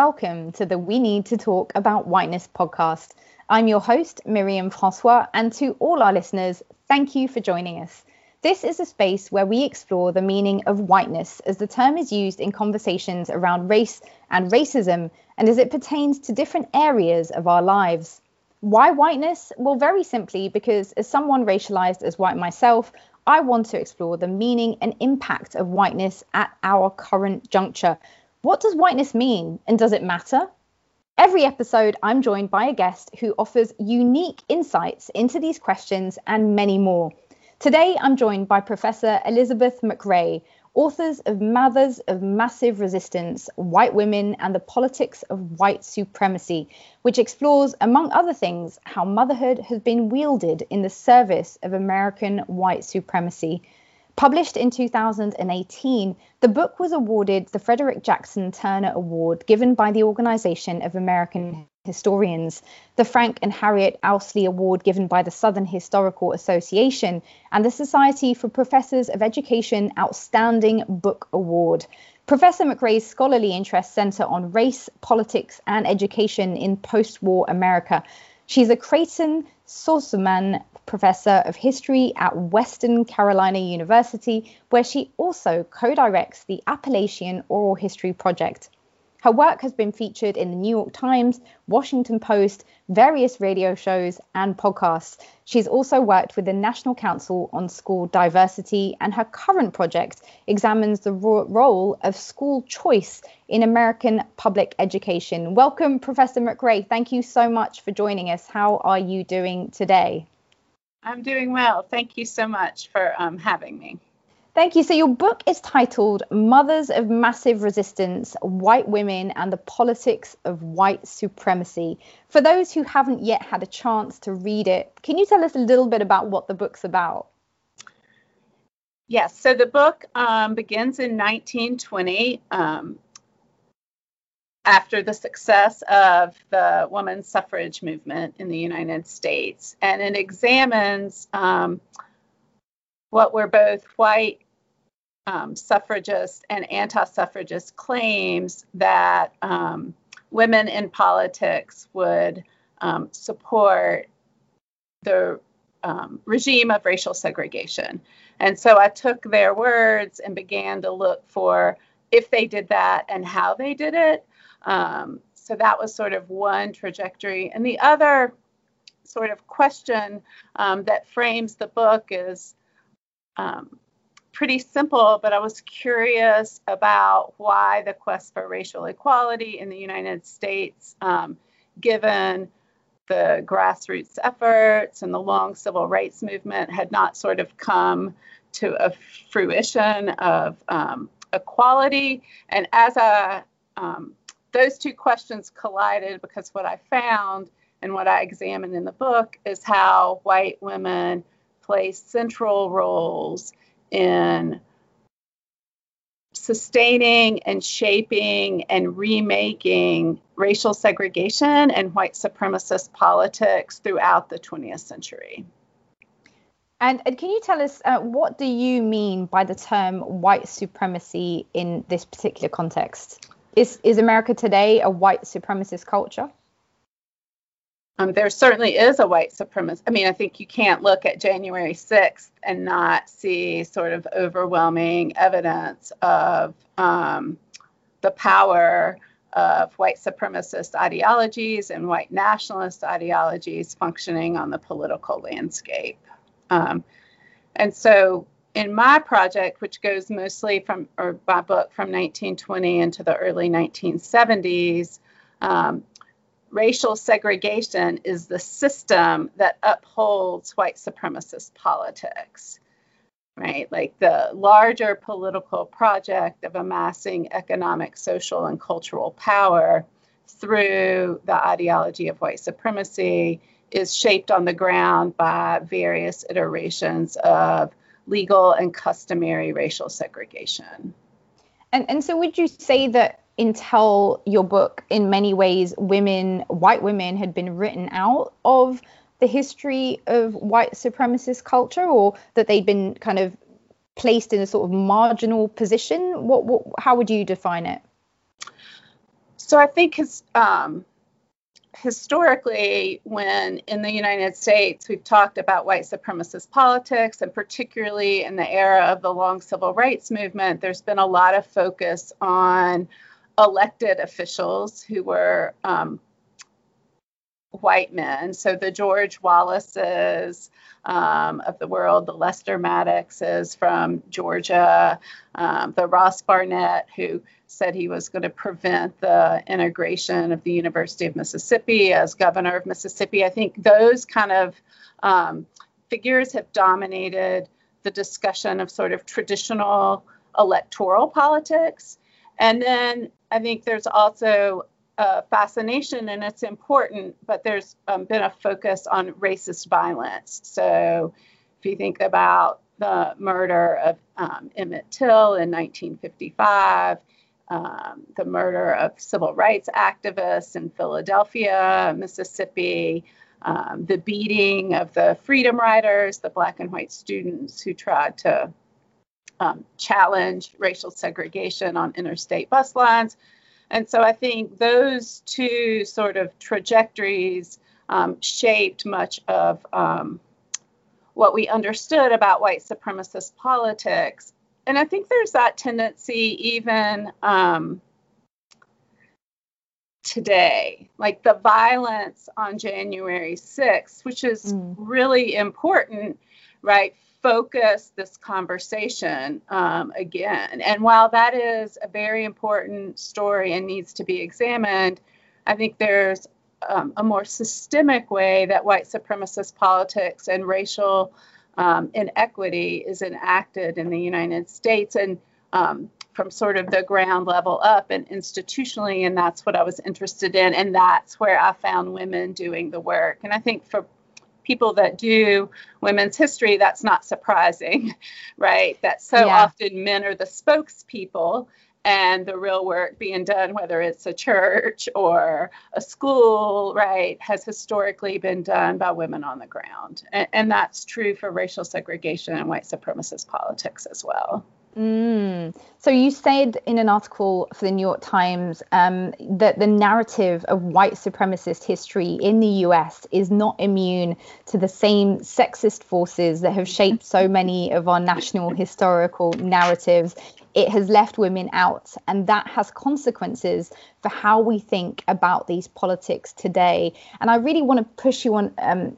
welcome to the We Need to Talk About Whiteness podcast. I'm your host, Myriam Francois, and to all our listeners, thank you for joining us. This is a space where we explore the meaning of whiteness as the term is used in conversations around race and racism and as it pertains to different areas of our lives. Why whiteness? Well, very simply, because as someone racialized as white myself, I want to explore the meaning and impact of whiteness at our current juncture. What does whiteness mean and does it matter? Every episode, I'm joined by a guest who offers unique insights into these questions and many more. Today, I'm joined by Professor Elizabeth McRae, authors of Mothers of Massive Resistance White Women and the Politics of White Supremacy, which explores, among other things, how motherhood has been wielded in the service of American white supremacy. Published in 2018, the book was awarded the Frederick Jackson Turner Award given by the Organization of American Historians, the Frank and Harriet Owsley Award given by the Southern Historical Association, and the Society for Professors of Education Outstanding Book Award. Professor McRae's scholarly interests center on race, politics, and education in post war America. She's a Creighton Saucerman Professor of History at Western Carolina University, where she also co directs the Appalachian Oral History Project. Her work has been featured in the New York Times, Washington Post, various radio shows, and podcasts. She's also worked with the National Council on School Diversity, and her current project examines the ro- role of school choice in American public education. Welcome, Professor McRae. Thank you so much for joining us. How are you doing today? I'm doing well. Thank you so much for um, having me. Thank you. So, your book is titled Mothers of Massive Resistance White Women and the Politics of White Supremacy. For those who haven't yet had a chance to read it, can you tell us a little bit about what the book's about? Yes. So, the book um, begins in 1920. Um, after the success of the women's suffrage movement in the United States. And it examines um, what were both white um, suffragist and anti suffragist claims that um, women in politics would um, support the um, regime of racial segregation. And so I took their words and began to look for if they did that and how they did it. Um, so that was sort of one trajectory. And the other sort of question um, that frames the book is um, pretty simple, but I was curious about why the quest for racial equality in the United States, um, given the grassroots efforts and the long civil rights movement, had not sort of come to a fruition of um, equality. And as I um, those two questions collided because what I found and what I examined in the book is how white women play central roles in sustaining and shaping and remaking racial segregation and white supremacist politics throughout the 20th century. And, and can you tell us uh, what do you mean by the term white supremacy in this particular context? Is is America today a white supremacist culture? Um, there certainly is a white supremacist. I mean, I think you can't look at January 6th and not see sort of overwhelming evidence of um, the power of white supremacist ideologies and white nationalist ideologies functioning on the political landscape. Um, and so in my project, which goes mostly from, or my book from 1920 into the early 1970s, um, racial segregation is the system that upholds white supremacist politics, right? Like the larger political project of amassing economic, social, and cultural power through the ideology of white supremacy is shaped on the ground by various iterations of legal and customary racial segregation. And, and so, would you say that until your book, in many ways, women, white women, had been written out of the history of white supremacist culture, or that they'd been kind of placed in a sort of marginal position? What, what how would you define it? So I think his, um, historically, when in the United States we've talked about white supremacist politics, and particularly in the era of the long civil rights movement, there's been a lot of focus on elected officials who were um, white men. So the George Wallaces um, of the world, the Lester Maddoxes from Georgia, um, the Ross Barnett, who said he was going to prevent the integration of the University of Mississippi as governor of Mississippi. I think those kind of um, figures have dominated the discussion of sort of traditional electoral politics. And then I think there's also a fascination, and it's important, but there's um, been a focus on racist violence. So if you think about the murder of um, Emmett Till in 1955, um, the murder of civil rights activists in Philadelphia, Mississippi, um, the beating of the Freedom Riders, the black and white students who tried to um, challenge racial segregation on interstate bus lines. And so I think those two sort of trajectories um, shaped much of um, what we understood about white supremacist politics and I think there's that tendency even um, today, like the violence on January 6th, which is mm. really important, right? Focus this conversation um, again. And while that is a very important story and needs to be examined, I think there's um, a more systemic way that white supremacist politics and racial um, inequity is enacted in the United States and um, from sort of the ground level up and institutionally. And that's what I was interested in. And that's where I found women doing the work. And I think for people that do women's history, that's not surprising, right? That so yeah. often men are the spokespeople and the real work being done, whether it's a church or a school, right, has historically been done by women on the ground. And, and that's true for racial segregation and white supremacist politics as well. Mm. So you said in an article for the New York Times um, that the narrative of white supremacist history in the US is not immune to the same sexist forces that have shaped so many of our national historical narratives it has left women out, and that has consequences for how we think about these politics today. And I really want to push you on um,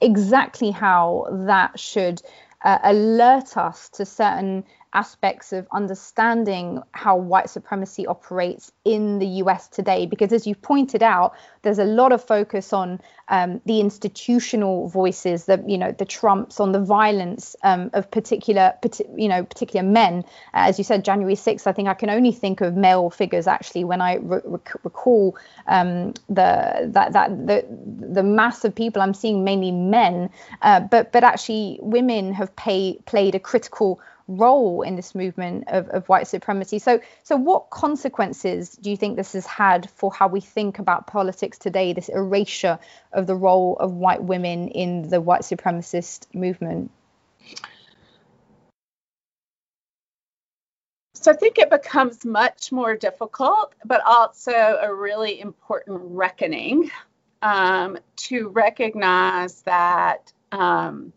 exactly how that should uh, alert us to certain aspects of understanding how white supremacy operates in the US today. Because as you've pointed out, there's a lot of focus on um, the institutional voices, the you know the Trumps, on the violence um, of particular, you know, particular men. Uh, as you said, January 6th. I think I can only think of male figures actually when I re- recall um, the that that the the mass of people I'm seeing mainly men, uh, but but actually women have pay, played a critical role in this movement of, of white supremacy. So, so what consequences do you think this has had for how we think about politics today? This erasure of the role of white women in the white supremacist movement. So I think it becomes much more difficult, but also a really important reckoning um, to recognize that um,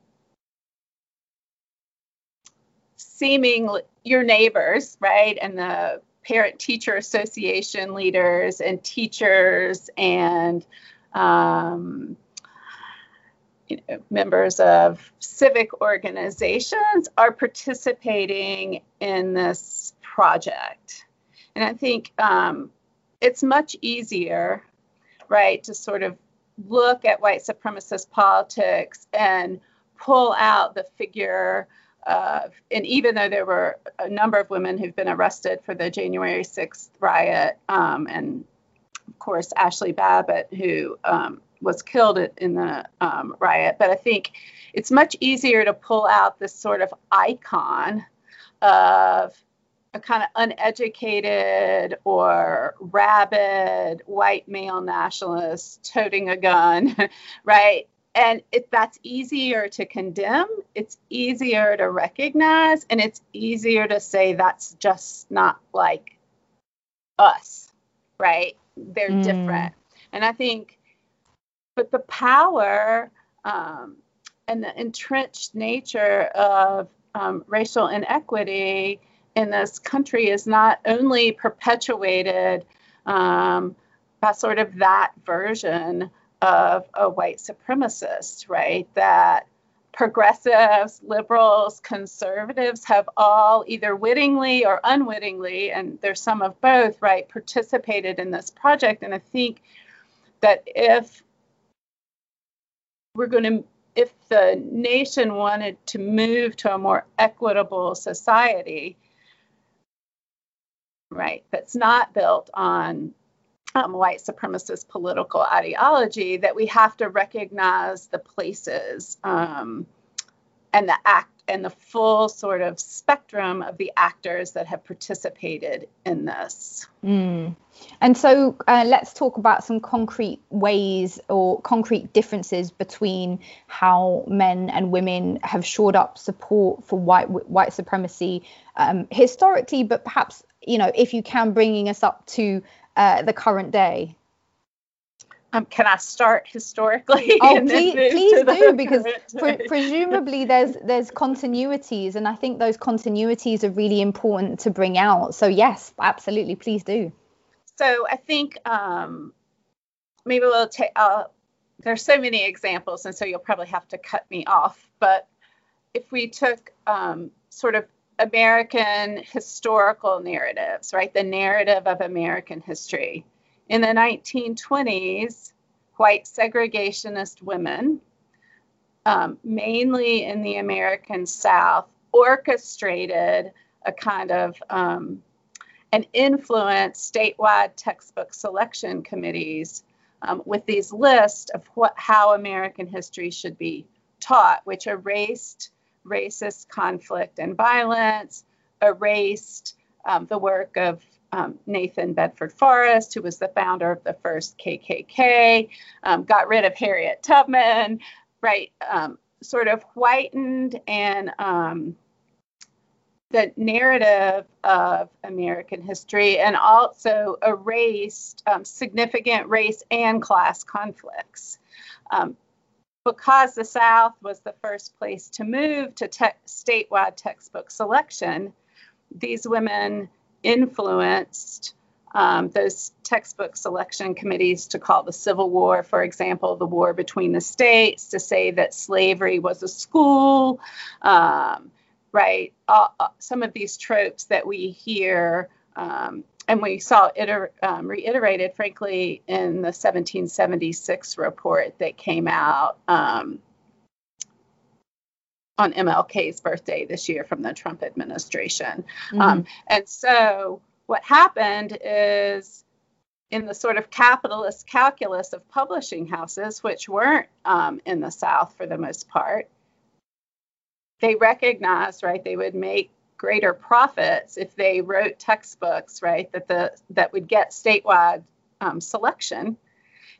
seeming your neighbors, right, and the parent teacher association leaders and teachers and um, you know, members of civic organizations are participating in this project. And I think um, it's much easier, right, to sort of look at white supremacist politics and pull out the figure uh, and even though there were a number of women who've been arrested for the January 6th riot, um, and of course Ashli Babbitt, who um, was killed in the um, riot, but I think it's much easier to pull out this sort of icon of a kind of uneducated or rabid white male nationalist toting a gun, right? And it, that's easier to condemn it's easier to recognize and it's easier to say that's just not like us right they're mm. different. And I think, but the power um, and the entrenched nature of um, racial inequity in this country is not only perpetuated um, by sort of that version of a white supremacist, right? That progressives, liberals, conservatives have all either wittingly or unwittingly, and there's some of both, right, participated in this project. And I think that if we're going to, if the nation wanted to move to a more equitable society, right, that's not built on um, white supremacist political ideology that we have to recognize the places um, and the act and the full sort of spectrum of the actors that have participated in this. Mm. And so uh, let's talk about some concrete ways or concrete differences between how men and women have shored up support for white white supremacy um, historically, but perhaps you know if you can bringing us up to uh, the current day? Um, can I start historically? Oh, please, please do, because pre- presumably there's there's continuities, and I think those continuities are really important to bring out. So yes, absolutely, please do. So I think um, maybe we'll take. Uh, there's so many examples, and so you'll probably have to cut me off. But if we took um, sort of American historical narratives, right? The narrative of American history. In the 1920s, white segregationist women, um, mainly in the American South, orchestrated a kind of um, and influenced statewide textbook selection committees um, with these lists of what how American history should be taught, which erased racist conflict and violence, erased um, the work of um, Nathan Bedford Forrest, who was the founder of the first KKK, um, got rid of Harriet Tubman, right? Um, sort of whitened and um, the narrative of American history and also erased um, significant race and class conflicts. Um, because the South was the first place to move to te- statewide textbook selection, these women influenced um, those textbook selection committees to call the Civil War, for example, the war between the states, to say that slavery was a school, um, right? Uh, uh, some of these tropes that we hear um, and we saw it um, reiterated, frankly, in the 1776 report that came out um, on MLK's birthday this year from the Trump administration. Mm-hmm. Um, and so, what happened is in the sort of capitalist calculus of publishing houses, which weren't um, in the South for the most part, they recognized, right, they would make greater profits if they wrote textbooks, right, that the that would get statewide um, selection.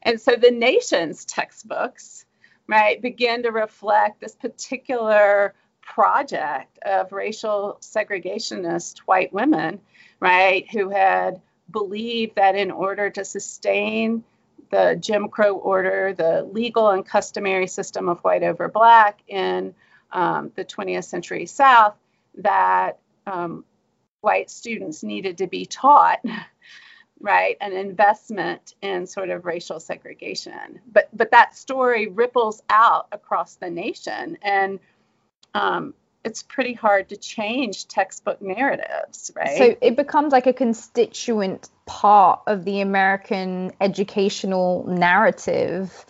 And so the nation's textbooks, right, begin to reflect this particular project of racial segregationist white women, right, who had believed that in order to sustain the Jim Crow order, the legal and customary system of white over black in um, the 20th century South, that um, white students needed to be taught right an investment in sort of racial segregation. But but that story ripples out across the nation and um, it's pretty hard to change textbook narratives right? So it becomes like a constituent part of the american educational narrative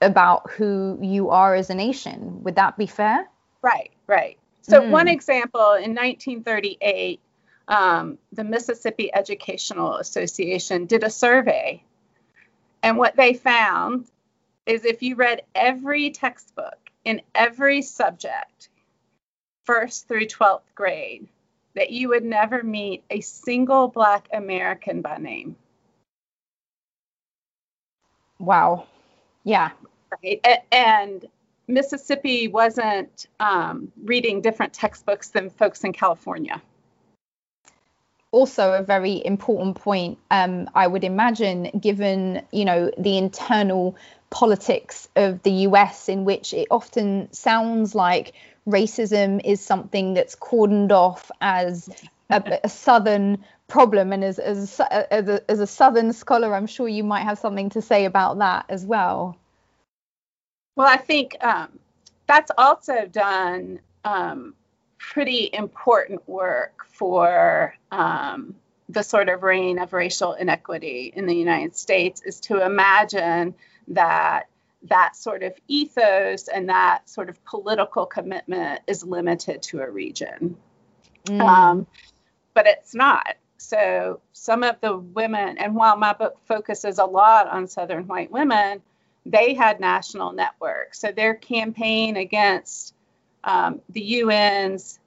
about who you are as a nation. Would that be fair? Right right so, mm. one example in 1938, um, the Mississippi Educational Association did a survey. And what they found is if you read every textbook in every subject, first through 12th grade, that you would never meet a single Black American by name. Wow. Yeah. Right. And Mississippi wasn't um, reading different textbooks than folks in California. also a very important point. Um, I would imagine, given you know the internal politics of the US, in which it often sounds like racism is something that's cordoned off as a, a southern problem. And as as as a, as a southern scholar, I'm sure you might have something to say about that as well. Well, I think um, that's also done um, pretty important work for um, the sort of reign of racial inequity in the United States is to imagine that that sort of ethos and that sort of political commitment is limited to a region. Mm. Um, but it's not. So some of the women, and while my book focuses a lot on Southern white women, they had national networks. So their campaign against um, the UN's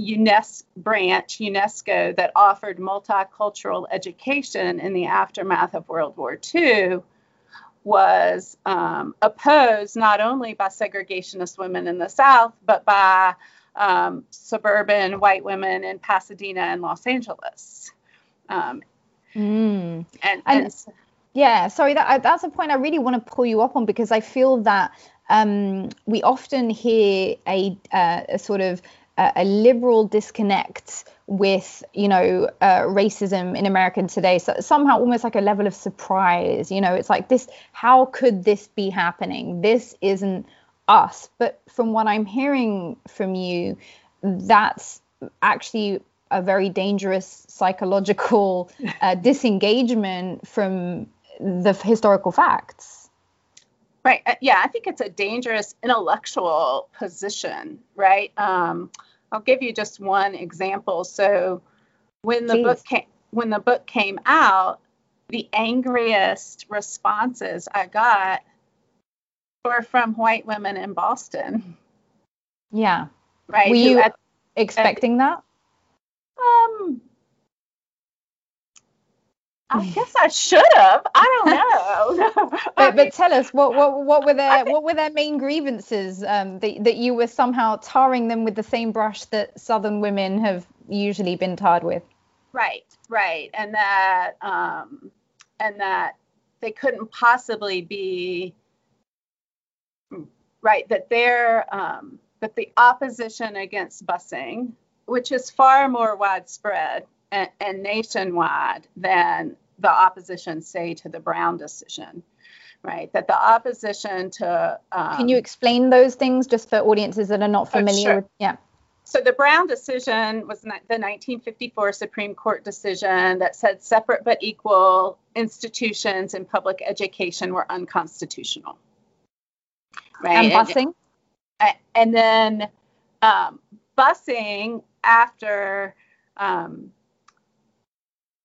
UNESCO branch, UNESCO, that offered multicultural education in the aftermath of World War II was um, opposed not only by segregationist women in the South, but by um, suburban white women in Pasadena and Los Angeles. Um, mm. and, and, and, yeah, sorry, that, that's a point I really want to pull you up on because I feel that um, we often hear a, uh, a sort of a liberal disconnect with you know uh, racism in America today. So somehow almost like a level of surprise. You know, it's like this. How could this be happening? This isn't us. But from what I'm hearing from you, that's actually a very dangerous psychological uh, disengagement from the historical facts. Right. Uh, yeah, I think it's a dangerous intellectual position, right? Um, I'll give you just one example. So when the Jeez. book came when the book came out, the angriest responses I got were from white women in Boston. Yeah. Right. Were you at, expecting at, that? Um I guess I should have. I don't know. but, but tell us what what what were their what were their main grievances um, that that you were somehow tarring them with the same brush that Southern women have usually been tarred with. Right, right, and that um, and that they couldn't possibly be right that they're um, that the opposition against busing, which is far more widespread and, and nationwide than the opposition say to the Brown decision right? That the opposition to. Um, Can you explain those things just for audiences that are not oh, familiar? Oh, sure. with, yeah. So the Brown decision was the 1954 Supreme Court decision that said separate but equal institutions in public education were unconstitutional. Right. And busing. And, and then um, busing after um,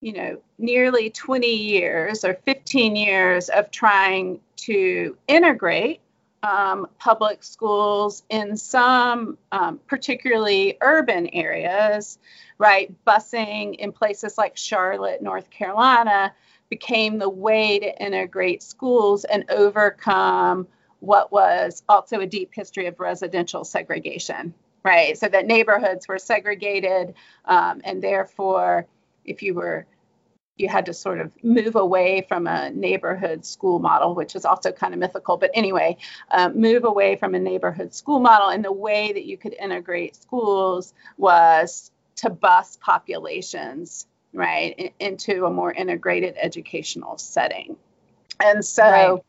you know, nearly 20 years or 15 years of trying to integrate um, public schools in some um, particularly urban areas, right? Busing in places like Charlotte, North Carolina became the way to integrate schools and overcome what was also a deep history of residential segregation, right? So that neighborhoods were segregated um, and therefore if you were you had to sort of move away from a neighborhood school model, which is also kind of mythical. But anyway, um, move away from a neighborhood school model. And the way that you could integrate schools was to bus populations, right, in, into a more integrated educational setting. And so,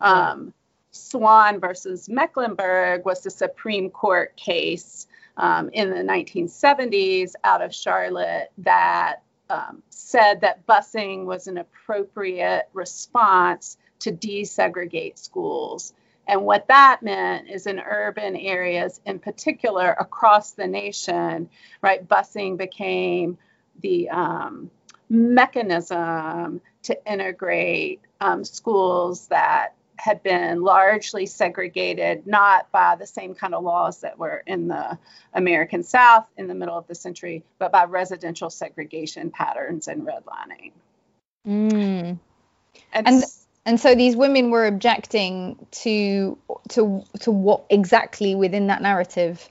right. um, Swann versus Mecklenburg was the Supreme Court case um, in the 1970s out of Charlotte that um, said that busing was an appropriate response to desegregate schools. And what that meant is in urban areas, in particular across the nation, right, busing became the um, mechanism to integrate um, schools that had been largely segregated, not by the same kind of laws that were in the American South in the middle of the century, but by residential segregation patterns and redlining. Mm. And, and and so these women were objecting to to to what exactly within that narrative?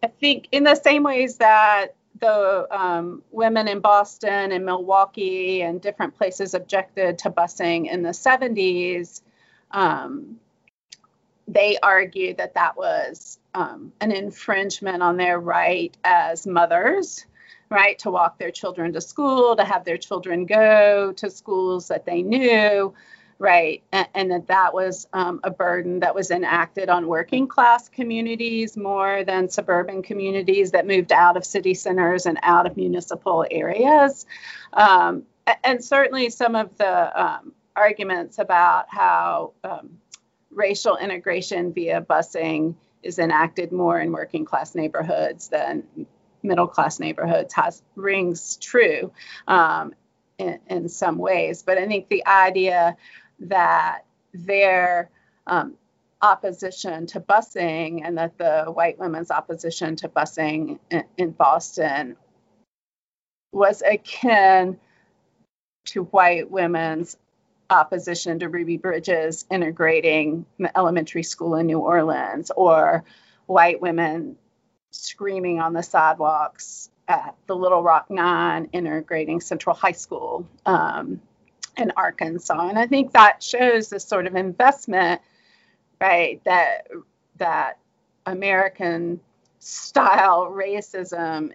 I think in the same ways that the um, women in Boston and Milwaukee and different places objected to busing in the 70s, um, they argued that that was um, an infringement on their right as mothers, right, to walk their children to school, to have their children go to schools that they knew, right, and, and that that was um, a burden that was enacted on working class communities more than suburban communities that moved out of city centers and out of municipal areas. Um, and certainly some of the um, arguments about how um, racial integration via busing is enacted more in working class neighborhoods than middle class neighborhoods has rings true um, in, in, some ways. But I think the idea that their um, opposition to busing and that the white women's opposition to busing in, in Boston was akin to white women's opposition to Ruby Bridges integrating the elementary school in New Orleans or white women screaming on the sidewalks at the Little Rock Nine integrating Central High School um, in Arkansas. And I think that shows the sort of investment, right, that that American style racism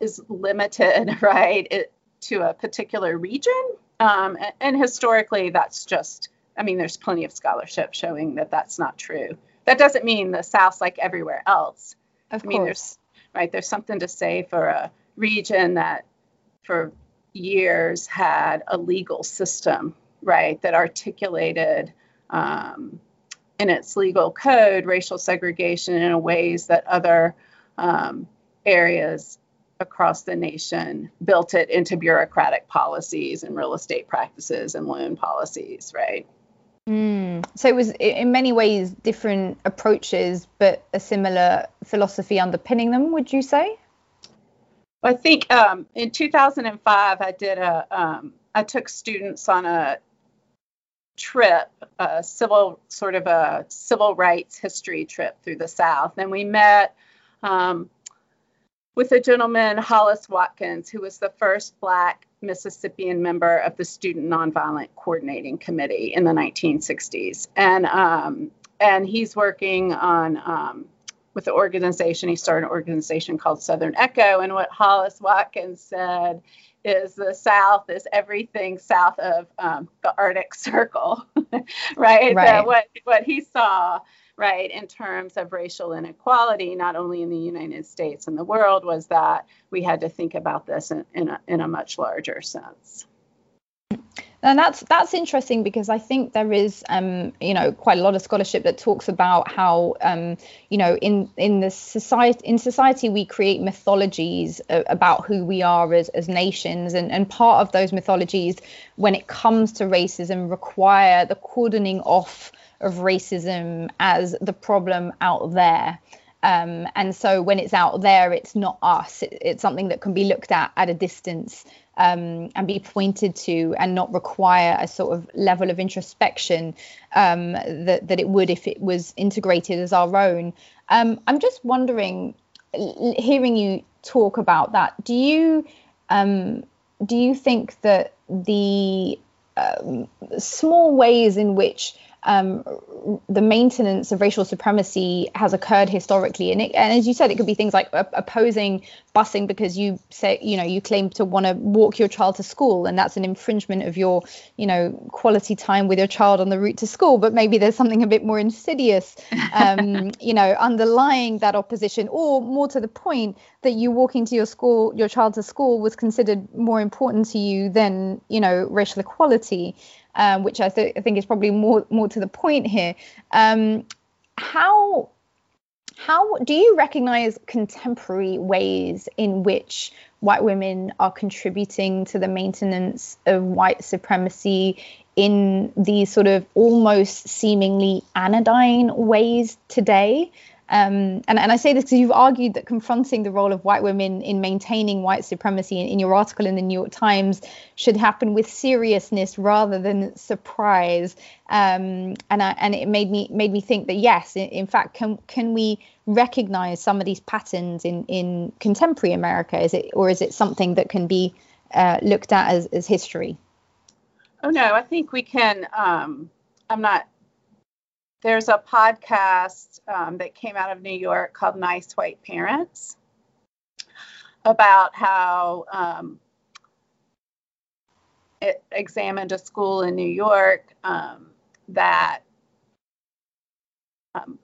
is limited, right, it, to a particular region um, and, and historically, that's just, I mean, there's plenty of scholarship showing that that's not true. That doesn't mean the South's like everywhere else. Of I mean, course. there's right. There's something to say for a region that, for years, had a legal system, right, that articulated um, in its legal code racial segregation in ways that other um, areas across the nation built it into bureaucratic policies and real estate practices and loan policies, right? Mm. So it was in many ways different approaches, but a similar philosophy underpinning them, would you say? I think um, in 2005, I did a, um, I took students on a trip, a civil, sort of a civil rights history trip through the South. And we met um, with a gentleman, Hollis Watkins, who was the first Black Mississippian member of the Student Nonviolent Coordinating Committee in the 1960s. And, um, and he's working on, um, with the organization, he started an organization called Southern Echo. And what Hollis Watkins said is the South is everything south of um, the Arctic Circle, right? right. what, what he saw right, in terms of racial inequality, not only in the United States and the world, was that we had to think about this in, in, a, in a much larger sense. And that's that's interesting because I think there is, um, you know, quite a lot of scholarship that talks about how, um, you know, in in the society in society we create mythologies about who we are as as nations, and and part of those mythologies, when it comes to racism, require the cordoning off of racism as the problem out there. Um, and so when it's out there, it's not us. It, it's something that can be looked at at a distance um, and be pointed to, and not require a sort of level of introspection um, that that it would if it was integrated as our own. Um, I'm just wondering, hearing you talk about that, do you um, do you think that the um, small ways in which um, the maintenance of racial supremacy has occurred historically, and, it, and as you said, it could be things like opposing busing because you say you know you claim to want to walk your child to school, and that's an infringement of your you know quality time with your child on the route to school. But maybe there's something a bit more insidious, um, you know, underlying that opposition, or more to the point that you walking to your school, your child to school, was considered more important to you than you know racial equality um, which I, th- I, think is probably more more to the point here. Um, how how do you recognize contemporary ways in which white women are contributing to the maintenance of white supremacy in these sort of almost seemingly anodyne ways today? Um, and, and I say this because you've argued that confronting the role of white women in maintaining white supremacy in, in your article in the New York Times should happen with seriousness rather than surprise. Um, and I, and it made me made me think that yes, in, in, fact, can can we recognize some of these patterns in in contemporary America? Is it or is it something that can be uh, looked at as, as history? Oh no, I think we can. Um, I'm not there's a podcast um, that came out of New York called Nice White Parents about how um, it examined a school in New York um, that um,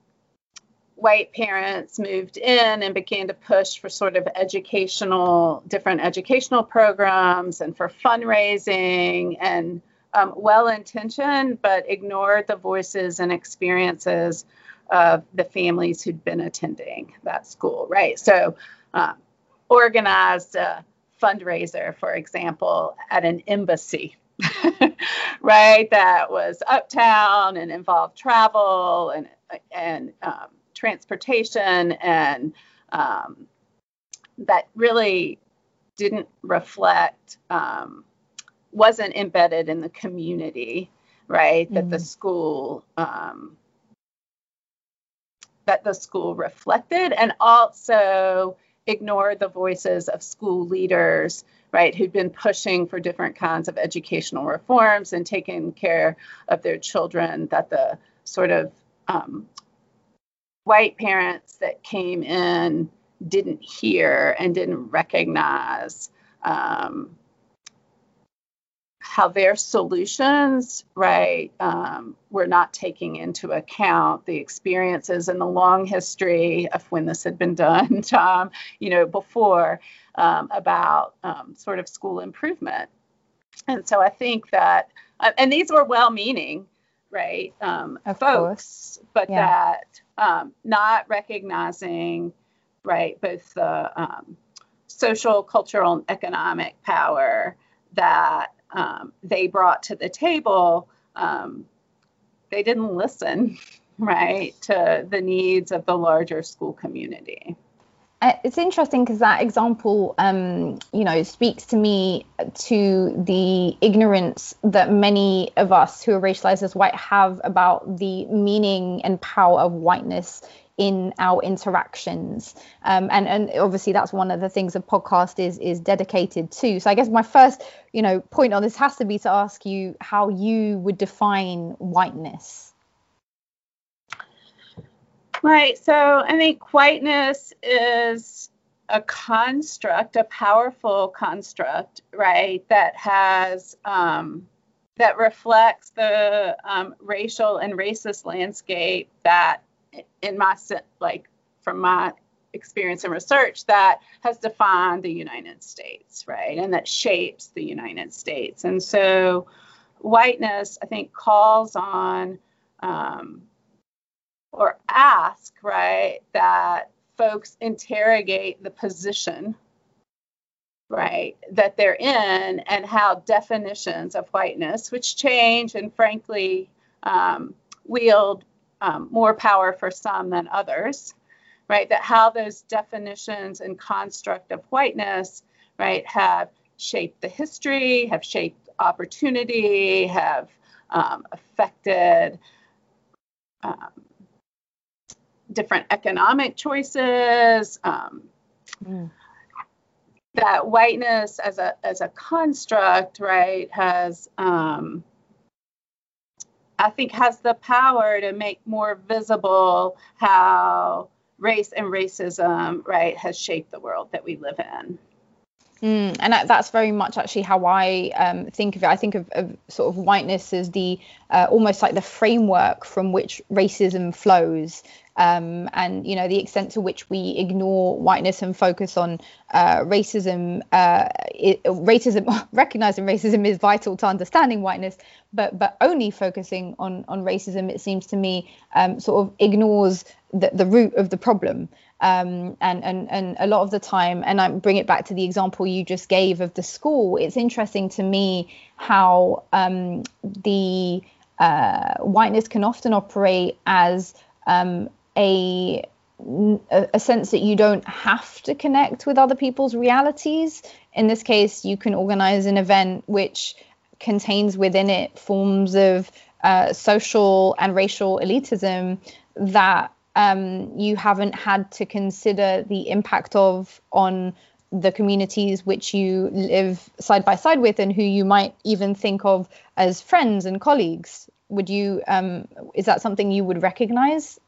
white parents moved in and began to push for sort of educational, different educational programs and for fundraising and um, well intentioned, but ignored the voices and experiences of the families who'd been attending that school, right? So, uh, organized a fundraiser, for example, at an embassy, right? That was uptown and involved travel and and um, transportation and um, that really didn't reflect um, wasn't embedded in the community, right? Mm-hmm. That the mm-hmm. school um, that the school reflected, and also ignored the voices of school leaders, right, who'd been pushing for different kinds of educational reforms and taking care of their children. That the sort of um, white parents that came in didn't hear and didn't recognize. Um, how their solutions, right, um, were not taking into account the experiences and the long history of when this had been done, Tom, you know, before um, about um, sort of school improvement. And so I think that, uh, and these were well meaning, right, um, folks, course. but yeah. that um, not recognizing, right, both the um, social, cultural, and economic power that um, they brought to the table, um, they didn't listen, right, to the needs of the larger school community. Uh, it's interesting because that example, um, you know, speaks to me to the ignorance that many of us who are racialized as white have about the meaning and power of whiteness in our interactions. Um, and and obviously that's one of the things a podcast is is dedicated to. So i guess my first you know point on this has to be to ask you how you would define whiteness. Right. So i think whiteness is a construct a powerful construct right that has um, that reflects the um, racial and racist landscape that in my like from my experience and research that has defined the United States, right? And that shapes the United States. And so whiteness, I think, calls on um, or ask, right, that folks interrogate the position, right, that they're in and how definitions of whiteness, which change and frankly um, wield um, more power for some than others, right? That how those definitions and construct of whiteness, right, have shaped the history, have shaped opportunity, have um, affected um, different economic choices. Mm. That whiteness as a as a construct, right, has um, I think has the power to make more visible how race and racism, right, has shaped the world that we live in. Mm, and that's very much actually how I um, think of it. I think of, of, sort of whiteness as the uh, almost like the framework from which racism flows um, and you know the extent to which we ignore whiteness and focus on uh, racism. Uh, it, racism, recognizing racism is vital to understanding whiteness, but but only focusing on on racism, it seems to me, um, sort of ignores the, the root of the problem. Um, and and and a lot of the time, and I bring it back to the example you just gave of the school. It's interesting to me how um, the uh, whiteness can often operate as um, a a, sense that you don't have to connect with other people's realities. In this case, you can organize an event which contains within it forms of uh, social and racial elitism that um, you haven't had to consider the impact of on the communities which you live side by side with and who you might even think of as friends and colleagues. Would you um, is that something you would recognize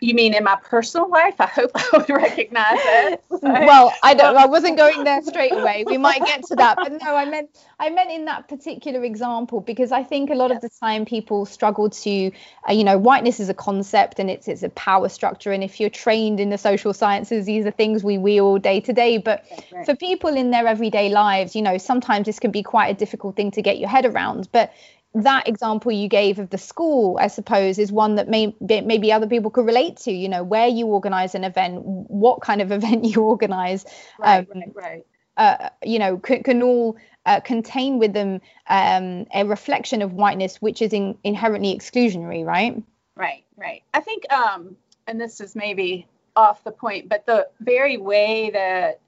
you mean in my personal life? I hope I would recognize it. well, I don't. I wasn't going there straight away. We might get to that, but no, I meant I meant in that particular example because I think a lot yes. of the time people struggle to, uh, you know, whiteness is a concept and it's it's a power structure, and if you're trained in the social sciences, these are things we wield day to day. But right. for people in their everyday lives, you know, sometimes this can be quite a difficult thing to get your head around. But that example you gave of the school, I suppose, is one that may maybe other people could relate to. You know, where you organise an event, what kind of event you organise, right, um, right, right. Uh, you know, can, can all uh, contain with them um, a reflection of whiteness, which is in, inherently exclusionary, right? Right, right. I think, um, and this is maybe off the point, but the very way that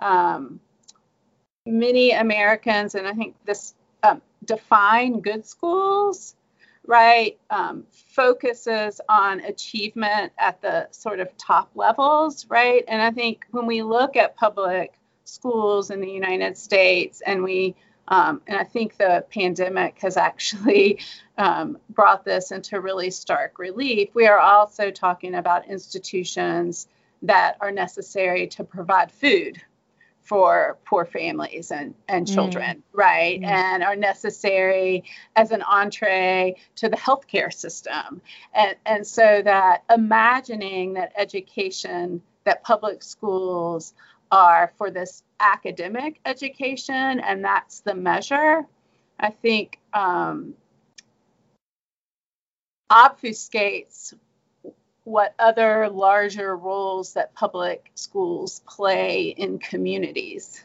um, many Americans, and I think this um, define good schools, right, um, focuses on achievement at the sort of top levels, right? And I think when we look at public schools in the United States and we um, and I think the pandemic has actually um, brought this into really stark relief. We are also talking about institutions that are necessary to provide food, for poor families and, and mm. children, mm. right? Mm. And are necessary as an entree to the healthcare system. And, and so that imagining that education, that public schools are for this academic education and that's the measure, I think um, obfuscates what other larger roles that public schools play in communities,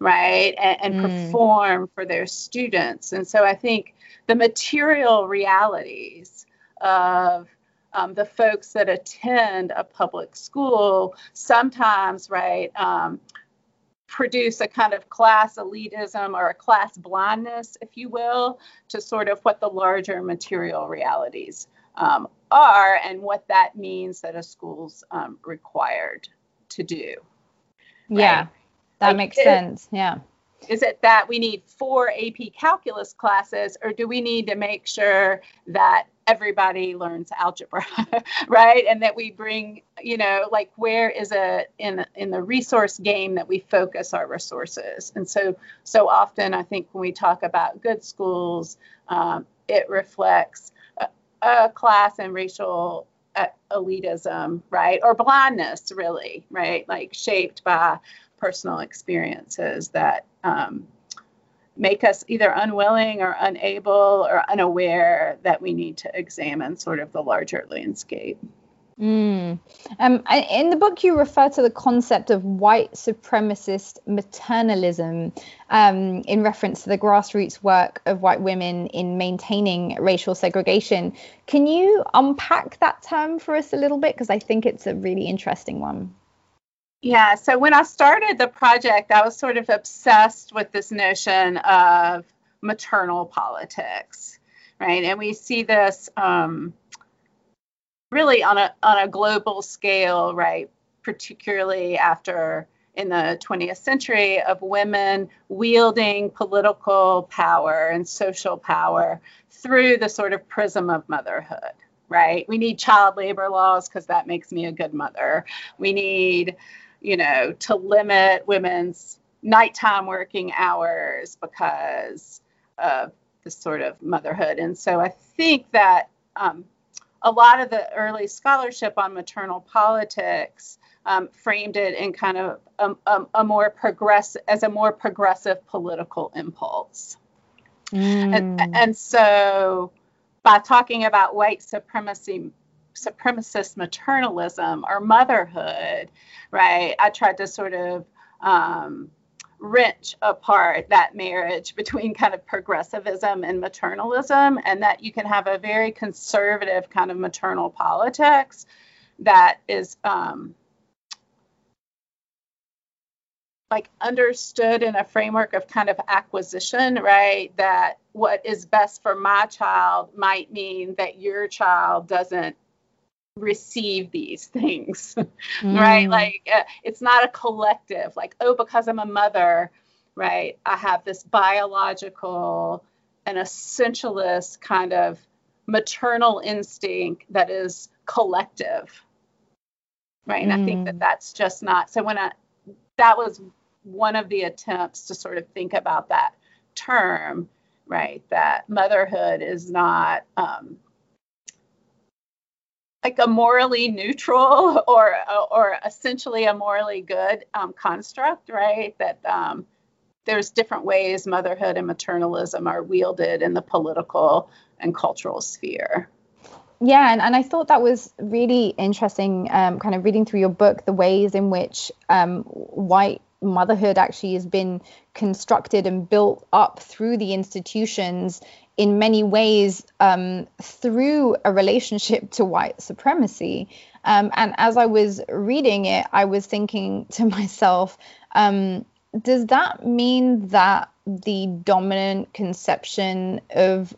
right? And, and mm. perform for their students. And so I think the material realities of um, the folks that attend a public school sometimes, right, um, produce a kind of class elitism or a class blindness, if you will, to sort of what the larger material realities um, are and what that means that a school's um, required to do. Right? Yeah, that like, makes sense. Yeah. Is it that we need four AP calculus classes, or do we need to make sure that everybody learns algebra, right? And that we bring, you know, like where is it in in the resource game that we focus our resources? And so, so often, I think when we talk about good schools, um, it reflects a class and racial uh, elitism, right? Or blindness, really, right? Like shaped by personal experiences that um, make us either unwilling or unable or unaware that we need to examine sort of the larger landscape. Mm. Um, in the book, you refer to the concept of white supremacist maternalism um, in reference to the grassroots work of white women in maintaining racial segregation. Can you unpack that term for us a little bit? Because I think it's a really interesting one. Yeah, so when I started the project, I was sort of obsessed with this notion of maternal politics, right? And we see this. Um, really on a on a global scale, right? Particularly after in the 20th century of women wielding political power and social power through the sort of prism of motherhood, right? We need child labor laws because that makes me a good mother. We need, you know, to limit women's nighttime working hours because of the sort of motherhood. And so I think that um, a lot of the early scholarship on maternal politics um, framed it in kind of a, a, a, more progressive as a more progressive political impulse. Mm. And, and so by talking about white supremacy supremacist maternalism or motherhood, right? I tried to sort of um, wrench apart that marriage between kind of progressivism and maternalism, and that you can have a very conservative kind of maternal politics that is um, like understood in a framework of kind of acquisition, right? That what is best for my child might mean that your child doesn't receive these things, mm. right? Like uh, it's not a collective, like, oh, because I'm a mother, right? I have this biological and essentialist kind of maternal instinct that is collective, right? And mm. I think that mm. that's just not so when I that was one of the attempts to sort of think about that term, right? That motherhood is not um, like a morally neutral or or essentially a morally good um, construct, right? That um, there's different ways motherhood and maternalism are wielded in the political and cultural sphere. Yeah, and, and I thought that was really interesting, um, kind of reading through your book, the ways in which um, white motherhood actually has been constructed and built up through the institutions in many ways um, through a relationship to white supremacy. Um, and as I was reading it, I was thinking to myself, um, does that mean that the dominant conception of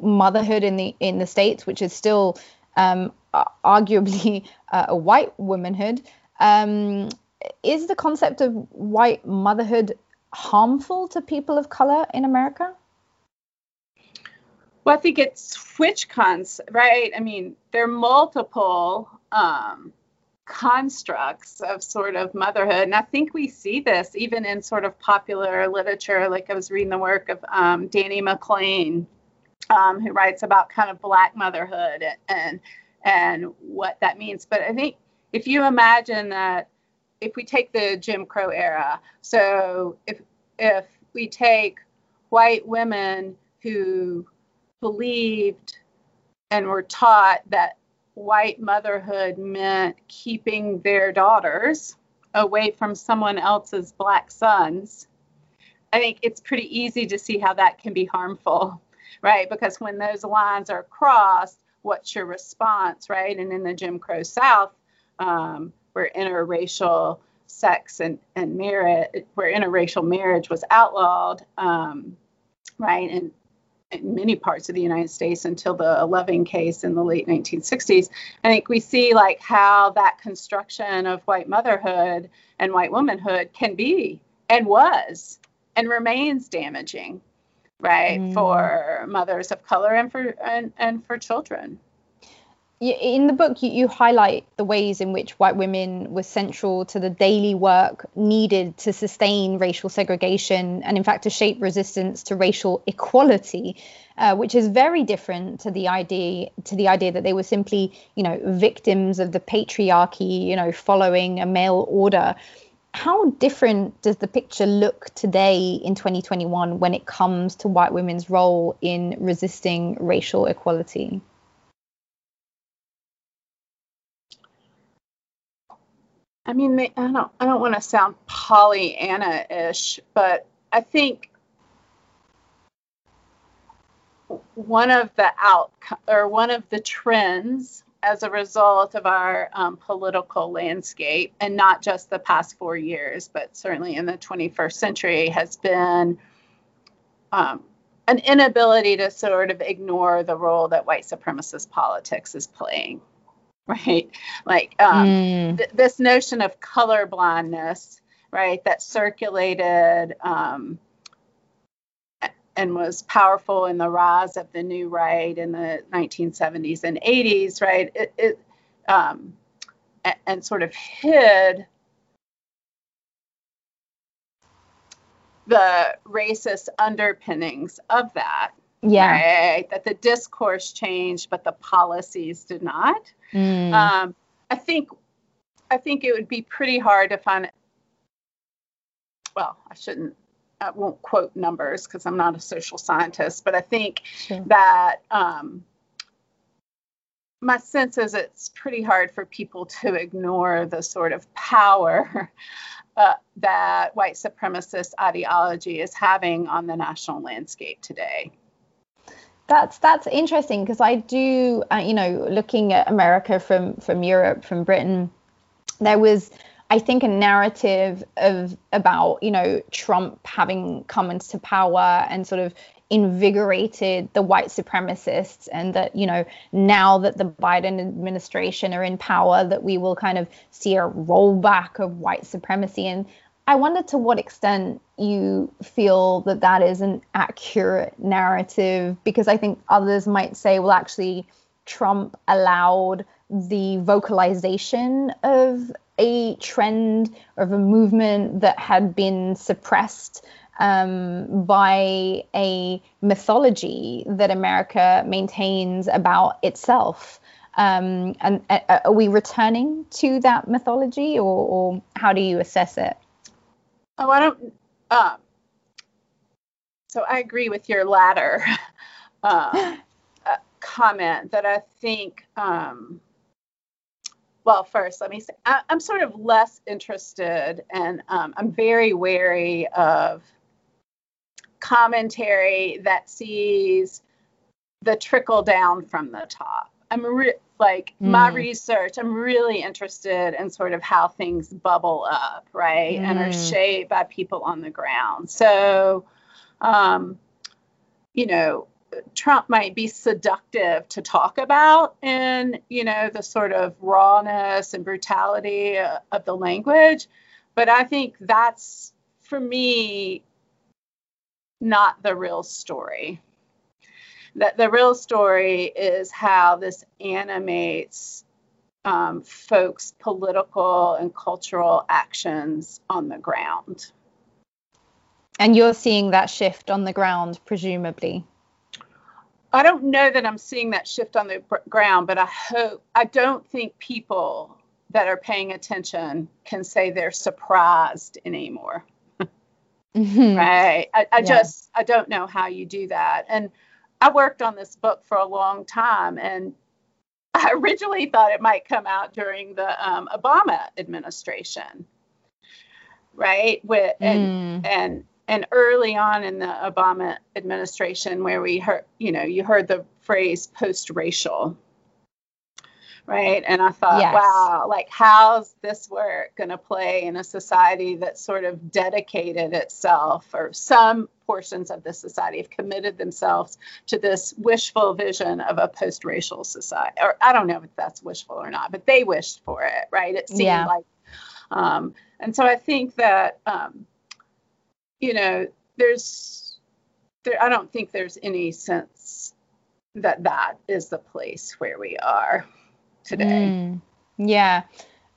motherhood in the in the states, which is still um, arguably uh, a white womanhood, um, is the concept of white motherhood harmful to people of color in America? Well, I think it's which cons, right? I mean, there are multiple um, constructs of sort of motherhood. And I think we see this even in sort of popular literature. Like I was reading the work of um, Dani McClain, um, who writes about kind of black motherhood and and what that means. But I think if you imagine that if we take the Jim Crow era, so if if we take white women who believed and were taught that white motherhood meant keeping their daughters away from someone else's black sons, I think it's pretty easy to see how that can be harmful, right? Because when those lines are crossed, what's your response, right? And in the Jim Crow South, um, where interracial sex and, and marriage, where interracial marriage was outlawed, um, right? And in many parts of the United States until the Loving case in the late 1960s. I think we see like how that construction of white motherhood and white womanhood can be and was and remains damaging, right, mm. for mothers of color and for and, and for children in the book you, you, highlight the ways in which white women were central to the daily work needed to sustain racial segregation and in fact to shape resistance to racial equality uh, which is very different to the idea to the idea that they were simply you know victims of the patriarchy you know following a male order. How different does the picture look today in 2021 when it comes to white women's role in resisting racial equality I mean, I don't, I don't want to sound Pollyanna-ish, but I think one of the out or one of the trends as a result of our um, political landscape, and not just the past four years, but certainly in the 21st century, has been um, an inability to sort of ignore the role that white supremacist politics is playing right? Like um, mm. th- this notion of color blindness, right, that circulated um, and was powerful in the rise of the new right in the 1970s and 80s, right? It, it um, and, and sort of hid the racist underpinnings of that. Yeah. Right? That the discourse changed, but the policies did not. Mm. Um, I think I think it would be pretty hard to find. Well, I shouldn't. I won't quote numbers because I'm not a social scientist, but I think sure. that um, my sense is it's pretty hard for people to ignore the sort of power uh, that white supremacist ideology is having on the national landscape today. That's that's interesting because I do, uh, you know, looking at America from from Europe, from Britain, there was I think a narrative of about you know Trump having come into power and sort of invigorated the white supremacists and that you know now that the Biden administration are in power that we will kind of see a rollback of white supremacy. And I wonder to what extent you feel that that is an accurate narrative because I think others might say well actually Trump allowed the vocalization of a trend of a movement that had been suppressed um, by a mythology that America maintains about itself. Um, and uh, are we returning to that mythology, or, or, how do you assess it? Oh, I don't. Uh, so I agree with your latter uh, uh, comment that I think. Um, well, first, let me say I, am sort of less interested, and um, I'm very wary of commentary that sees the trickle down from the top. I'm re- like mm. my research, I'm really interested in sort of how things bubble up, right, mm. and are mm. shaped by people on the ground. So, um, you know, Trump might be seductive to talk about and you know, the sort of rawness and brutality of the language. But I think that's, for me, not the real story. That the real story is how this animates um, folks' political and cultural actions on the ground. And you're seeing that shift on the ground, presumably. I don't know that I'm seeing that shift on the ground, but I hope, I don't think people that are paying attention can say they're surprised anymore. mm-hmm. Right. I, I yeah. just, I don't know how you do that. And I worked on this book for a long time and I originally thought it might come out during the um, Obama administration. Right. With, and, mm. and and early on in the Obama administration, where we heard, you know, you heard the phrase post-racial, right? And I thought, yes. wow, like how's this work going to play in a society that sort of dedicated itself, or some portions of the society have committed themselves to this wishful vision of a post-racial society, or I don't know if that's wishful or not, but they wished for it, right? It seemed yeah. like, um, and so I think that. Um, you know, there's, there, I don't think there's any sense that that is the place where we are today. Mm, yeah.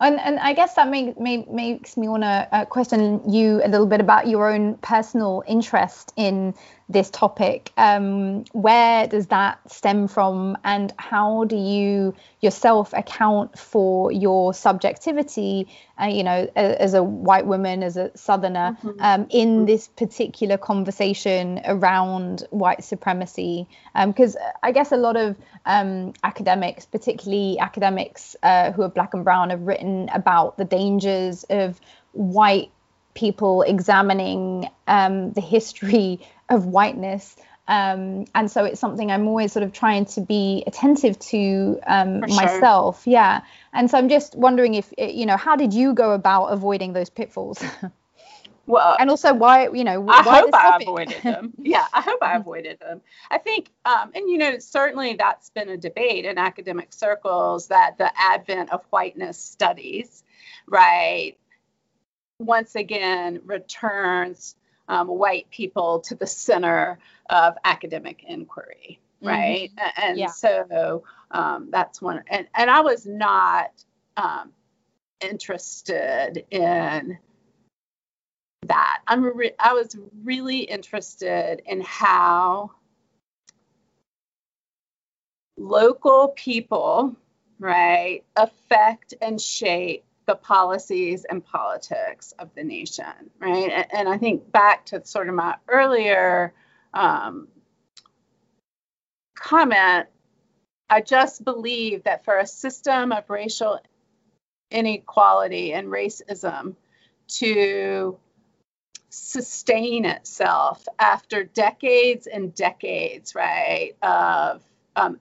And, and I guess that make, make, makes me want to uh, question you a little bit about your own personal interest in this topic. Um, where does that stem from, and how do you yourself account for your subjectivity? Uh, you know, as, as, a white woman, as a Southerner, mm-hmm. um, in this particular conversation around white supremacy, because um, I guess a lot of um, academics, particularly academics uh, who are black and brown, have written about the dangers of white people examining um, the history of whiteness. Um, and so it's something I'm always sort of trying to be attentive to um, myself. Sure. Yeah. And so I'm just wondering if, you know, how did you go about avoiding those pitfalls? Well, and also why, you know, I hope I avoided them. yeah, I hope I avoided them. I think, um, and you know, certainly that's been a debate in academic circles that the advent of whiteness studies, right, once again returns um, white people to the center of academic inquiry, mm-hmm. right? Mm-hmm. And yeah. so um, that's one. And, and I was not um, interested in that. I'm re- I was really interested in how local people, right, affect and shape the policies and politics of the nation, right? And, and I think back to sort of my earlier um, comment, I just believe that for a system of racial inequality and racism to sustain itself after decades and decades, right, of um,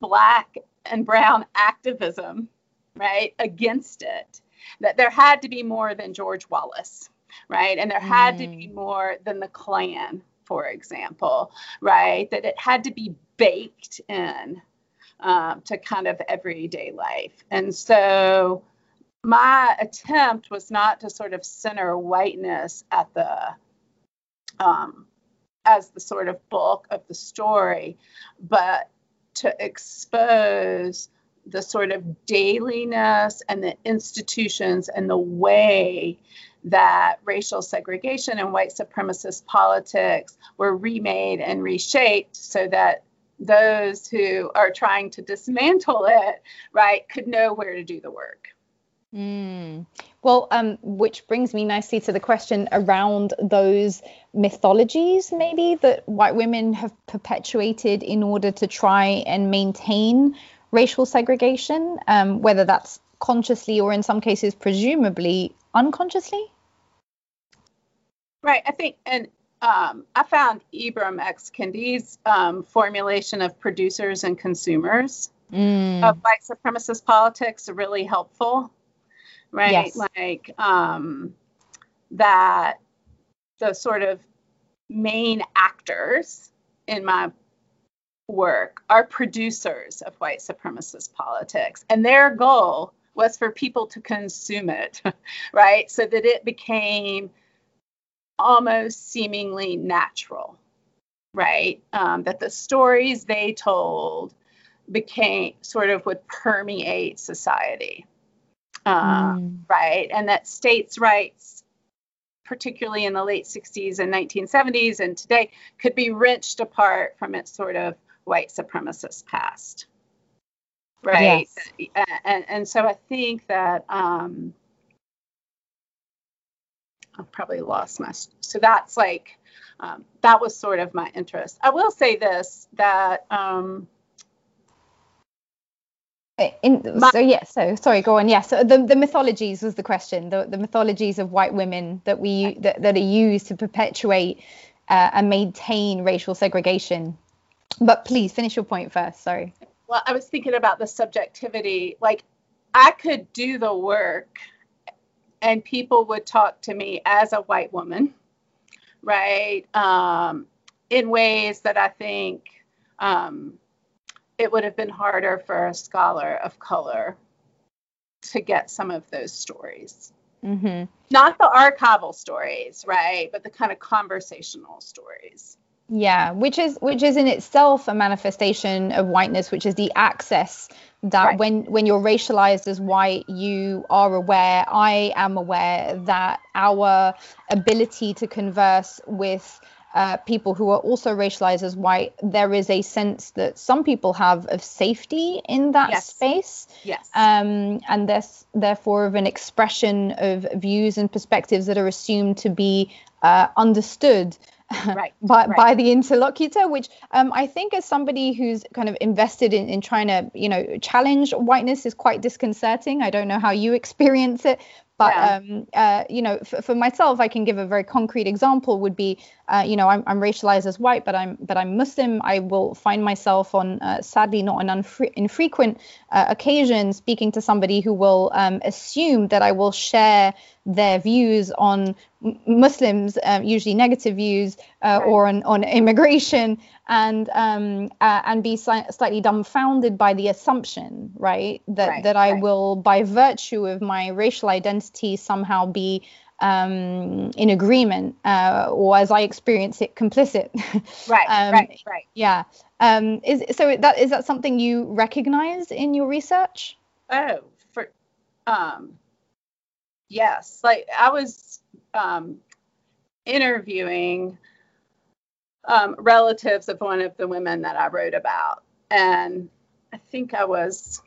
black and brown activism, right, against it. That there had to be more than George Wallace, right, and there had mm. to be mm. more than the Klan, for example, right, that it had to be baked in um, to kind of everyday life. And so my attempt was not to sort of center whiteness at the um, as the sort of bulk of the story, but to expose the sort of dailiness and the institutions and the way that racial segregation and white supremacist politics were remade and reshaped so that those who are trying to dismantle it, right, could know where to do the work. Mm. Well, um, which brings me nicely to the question around those mythologies, maybe that white women have perpetuated in order to try and maintain racial segregation, um, whether that's consciously or in some cases, presumably unconsciously. Right. I think, and um, I found Ibram X. Kendi's um, formulation of producers and consumers mm. of white supremacist politics really helpful right? Yes. Like um, that the sort of main actors in my work are producers of white supremacist politics, and their goal was for people to consume it, right? So that it became almost seemingly natural, right? Um, that the stories they told became sort of would permeate society uh, mm. right? And that states' rights, particularly in the late 60s and 1970s and today, could be wrenched apart from its sort of white supremacist past, right? Yes. And, and so I think that um, I've probably lost my. So that's like um, that was sort of my interest. I will say this that um, in, so yeah so sorry go on yeah so the, the mythologies was the question the, the mythologies of white women that we that, that are used to perpetuate uh, and maintain racial segregation but please finish your point first sorry well i was thinking about the subjectivity like i could do the work and people would talk to me as a white woman right um, in ways that i think um, it would have been harder for a scholar of color to get some of those stories. Mm-hmm. Not the archival stories, right? But the kind of conversational stories. Yeah, which is which is in itself a manifestation of whiteness, which is the access that right. when when you're racialized as white, you are aware. I am aware that our ability to converse with uh, people who are also racialized as white, there is a sense that some people have of safety in that yes. space. Yes. Um, and there's therefore of an expression of views and perspectives that are assumed to be uh, understood. Right, by, right. by the interlocutor, which um, I think as somebody who's kind of invested in, in trying to, you know, challenge whiteness is quite disconcerting. I don't know how you experience it, but yeah. um, uh, you know, for, for, myself, I can give a very concrete example. Would be, uh, you know, I'm, I'm, racialized as white, but I'm but I'm Muslim. I will find myself on, uh, sadly, not an unfre- infrequent uh, occasion, speaking to somebody who will um, assume that I will share their views on Muslims, um, usually negative views, uh, right. or on, on immigration, and um, uh, and be si- slightly dumbfounded by the assumption, right, that right, that I right. will, by virtue of my racial identity, somehow be um, in agreement, uh, or as I experience it, complicit. Right, um, right, right. Yeah. Um, is so that is that something you recognize in your research? Oh, for um, yes. Like I was um, interviewing um, relatives of one of the women that I wrote about. And I think I was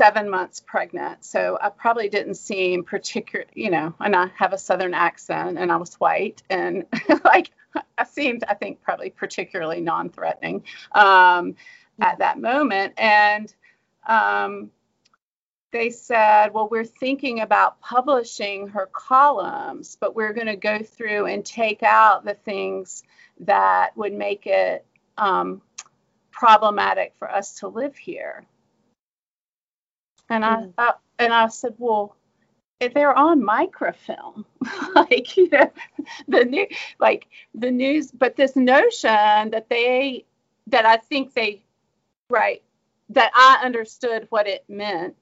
seven months pregnant. So I probably didn't seem particular, you know, and I have a Southern accent and I was white and like I seemed, I think, probably particularly non threatening um, at that moment. And um, they said, well, we're thinking about publishing her columns, but we're going to go through and take out the things that would make it um, problematic for us to live here. And I mm. uh, and I said, well, they're on microfilm, like you know, the new like the news, but this notion that they that I think they right that I understood what it meant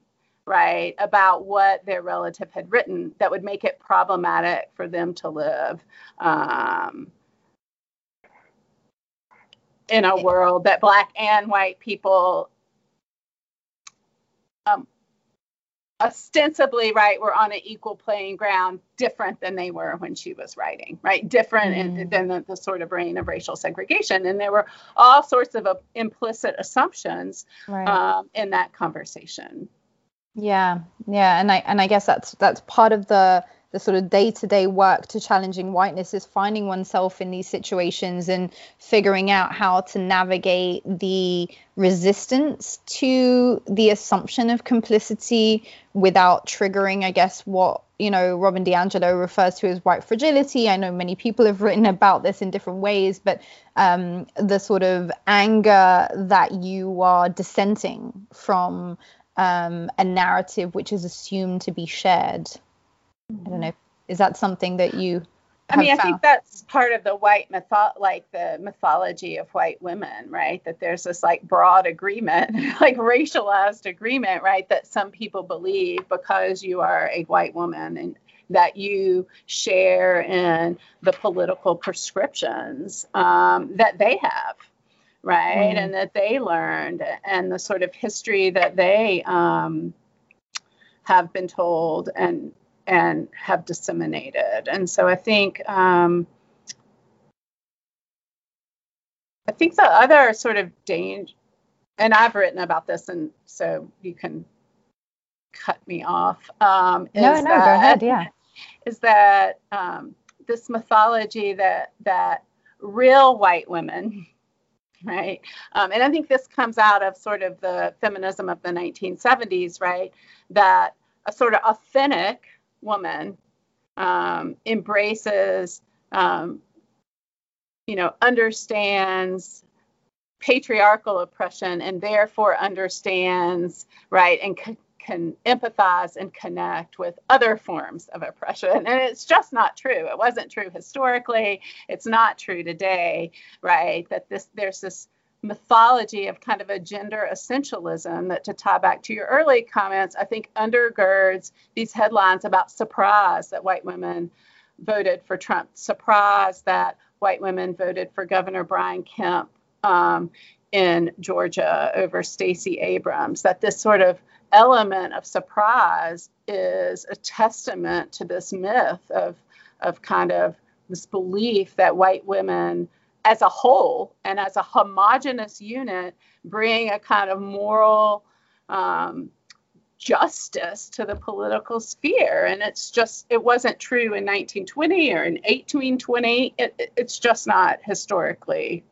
right, about what their relative had written that would make it problematic for them to live um, in a world that black and white people um, ostensibly right were on an equal playing ground different than they were when she was writing right? Different mm. in, than the, the, sort of reign of racial segregation. And there were all sorts of uh, implicit assumptions right. um, in that conversation. Yeah, yeah, and I and I guess that's that's part of the the sort of day-to-day work to challenging whiteness is finding oneself in these situations and figuring out how to navigate the resistance to the assumption of complicity without triggering i guess what you know robin diangelo refers to as white fragility i know many people have written about this in different ways but um, the sort of anger that you are dissenting from um, a narrative which is assumed to be shared. I don't know. Is that something that you? I mean, found? I think that's part of the white mytho, like the mythology of white women, right? That there's this like broad agreement, like racialized agreement, right? That some people believe because you are a white woman and that you share in the political prescriptions um, that they have, right? Mm. And that they learned and the sort of history that they um, have been told and and have disseminated. And so I think um, I think the other sort of danger, and I've written about this, and so you can cut me off. Um, no, no, that, go ahead. Yeah, is that um, this mythology that that real white women right? Um, and I think this comes out of sort of the feminism of the 1970s, right? That a sort of authentic woman um, embraces, um, you know, understands patriarchal oppression and therefore understands, right, and can empathize and connect with other forms of oppression. And it's just not true. It wasn't true historically. It's not true today, right? That this there's this mythology of kind of a gender essentialism that to tie back to your early comments, I think undergirds these headlines about surprise that white women voted for Trump, surprise that white women voted for Governor Brian Kemp um, in Georgia over Stacey Abrams, that this sort of element of surprise is a testament to this myth of, of kind of this belief that white women as a whole and as a homogenous unit bring a kind of moral um, justice to the political sphere and it's just it wasn't true in 1920 or in 1820 it, it's just not historically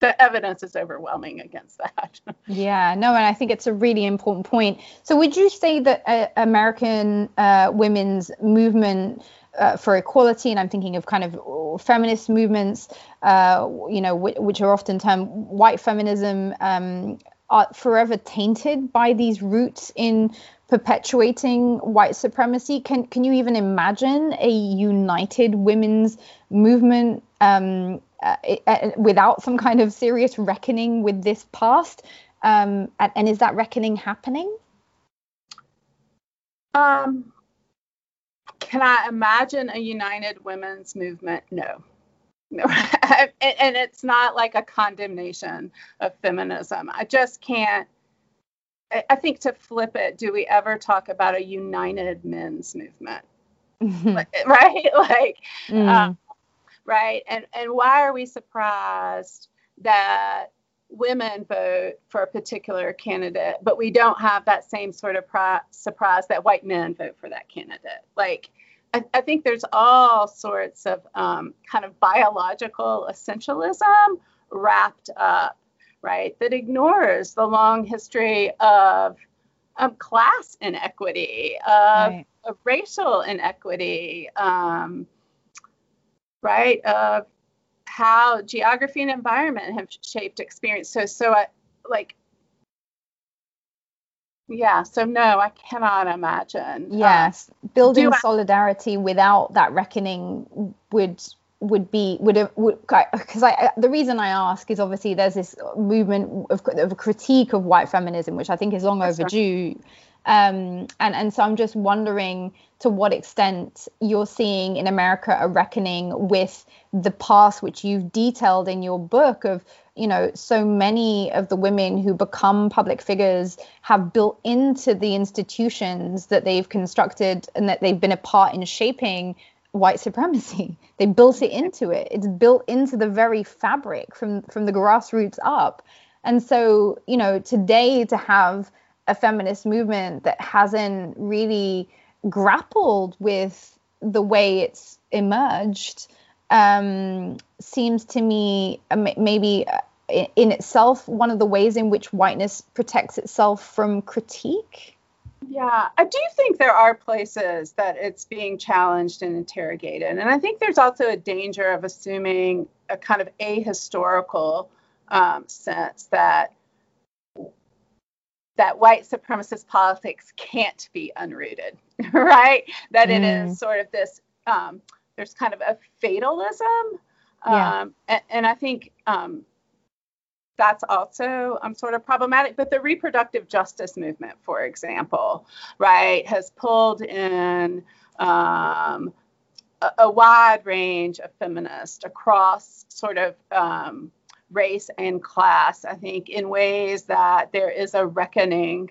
the evidence is overwhelming against that. yeah, no, and I think it's a really important point. So, would you say that uh, American uh, women's movement uh, for equality, and I'm thinking of kind of feminist movements, uh, you know, w- which are often termed white feminism, um, are forever tainted by these roots in perpetuating white supremacy. Can can you even imagine a united women's movement um, uh, uh, without some kind of serious reckoning with this past? Um, and, and, is that reckoning happening? Um, can I imagine a united women's movement? No. No. and, and it's not like a condemnation of feminism. I just can't. I think to flip it, do we ever talk about a united men's movement? like, right? Like, mm. um, right? And and why are we surprised that women vote for a particular candidate, but we don't have that same sort of pri- surprise that white men vote for that candidate? Like, I, I think there's all sorts of um, kind of biological essentialism wrapped up, right? That ignores the long history of um, class inequity, of, right. of racial inequity, um, right? Of how geography and environment have shaped experience. So, so I like, yeah. So no, I cannot imagine. Um, yes, um, building solidarity without that reckoning would would be would have because I the reason I ask is obviously there's this movement of, of a critique of white feminism which I think is long That's overdue. Right. Um, and and so I'm just wondering to what extent you're seeing in America a reckoning with the past, which you've detailed in your book of you know so many of the women who become public figures have built into the institutions that they've constructed and that they've been a part in shaping white supremacy. They built it into it. It's built into the very fabric from from the grassroots up. And so, you know, today to have a feminist movement that hasn't really grappled with the way it's emerged um, seems to me uh, maybe uh, in itself one of the ways in which whiteness protects itself from critique. Yeah, I do think there are places that it's being challenged and interrogated. And I think there's also a danger of assuming a kind of ahistorical um, sense that that white supremacist politics can't be unrooted, right? That mm. it is mm. sort of this, um, there's kind of a fatalism. Yeah. Um, and, and, I think um, that's also um, sort of problematic. But the reproductive justice movement, for example, right, has pulled in um, a, a, wide range of feminists across sort of um, race and class, I think, in ways that there is a reckoning,